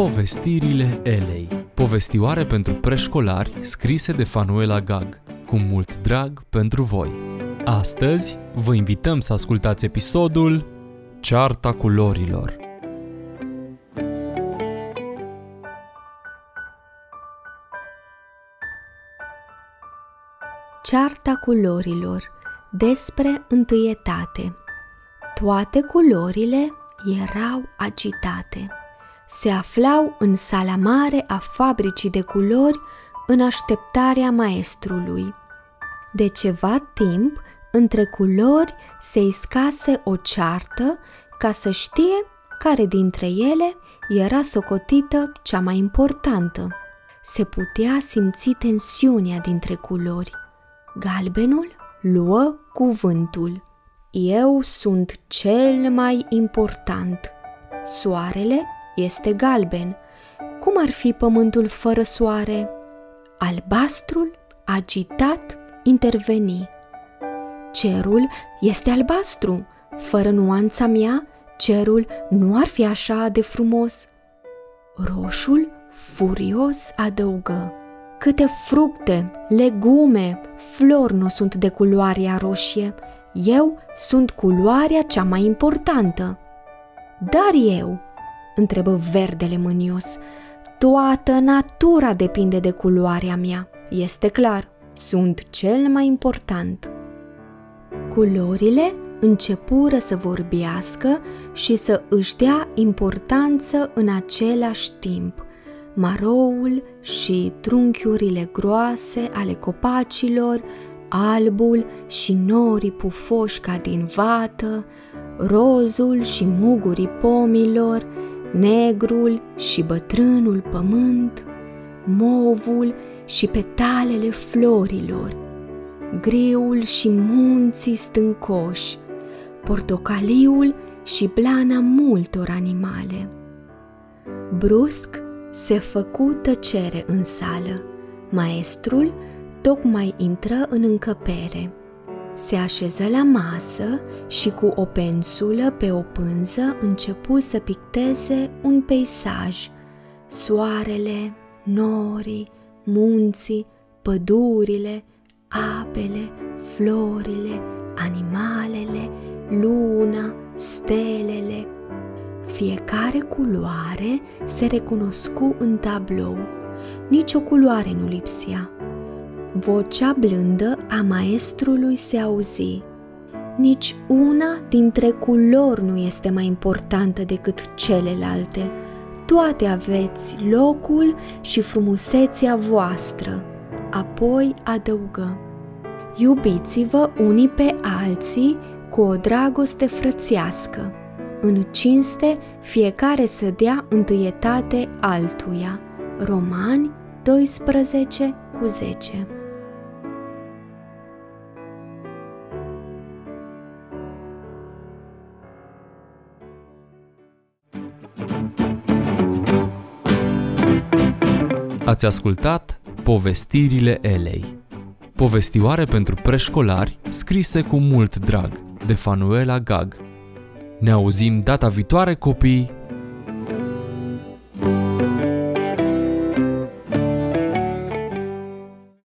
Povestirile Elei. Povestioare pentru preșcolari scrise de Fanuela Gag. Cu mult drag pentru voi. Astăzi vă invităm să ascultați episodul Cearta culorilor. Cearta culorilor. Despre întâietate. Toate culorile erau agitate se aflau în sala mare a fabricii de culori în așteptarea maestrului. De ceva timp, între culori se iscase o ceartă ca să știe care dintre ele era socotită cea mai importantă. Se putea simți tensiunea dintre culori. Galbenul luă cuvântul. Eu sunt cel mai important. Soarele este galben. Cum ar fi pământul fără soare? Albastrul, agitat, interveni. Cerul este albastru. Fără nuanța mea, cerul nu ar fi așa de frumos. Roșul, furios, adăugă. Câte fructe, legume, flori nu sunt de culoarea roșie. Eu sunt culoarea cea mai importantă. Dar eu, întrebă verdele mânios. Toată natura depinde de culoarea mea. Este clar, sunt cel mai important. Culorile începură să vorbească și să își dea importanță în același timp. Maroul și trunchiurile groase ale copacilor, albul și norii pufoși ca din vată, rozul și mugurii pomilor, negrul și bătrânul pământ, movul și petalele florilor, griul și munții stâncoși, portocaliul și blana multor animale. Brusc se făcu tăcere în sală. Maestrul tocmai intră în încăpere – se așeză la masă și cu o pensulă pe o pânză începu să picteze un peisaj. Soarele, norii, munții, pădurile, apele, florile, animalele, luna, stelele. Fiecare culoare se recunoscu în tablou. Nici o culoare nu lipsea. Vocea blândă a maestrului se auzi. Nici una dintre culori nu este mai importantă decât celelalte. Toate aveți locul și frumusețea voastră. Apoi adăugă. Iubiți-vă unii pe alții cu o dragoste frățească. În cinste, fiecare să dea întâietate altuia. Romani 12 cu 10 Ați ascultat Povestirile Elei. Povestioare pentru preșcolari scrise cu mult drag de Fanuela Gag. Ne auzim data viitoare, copii!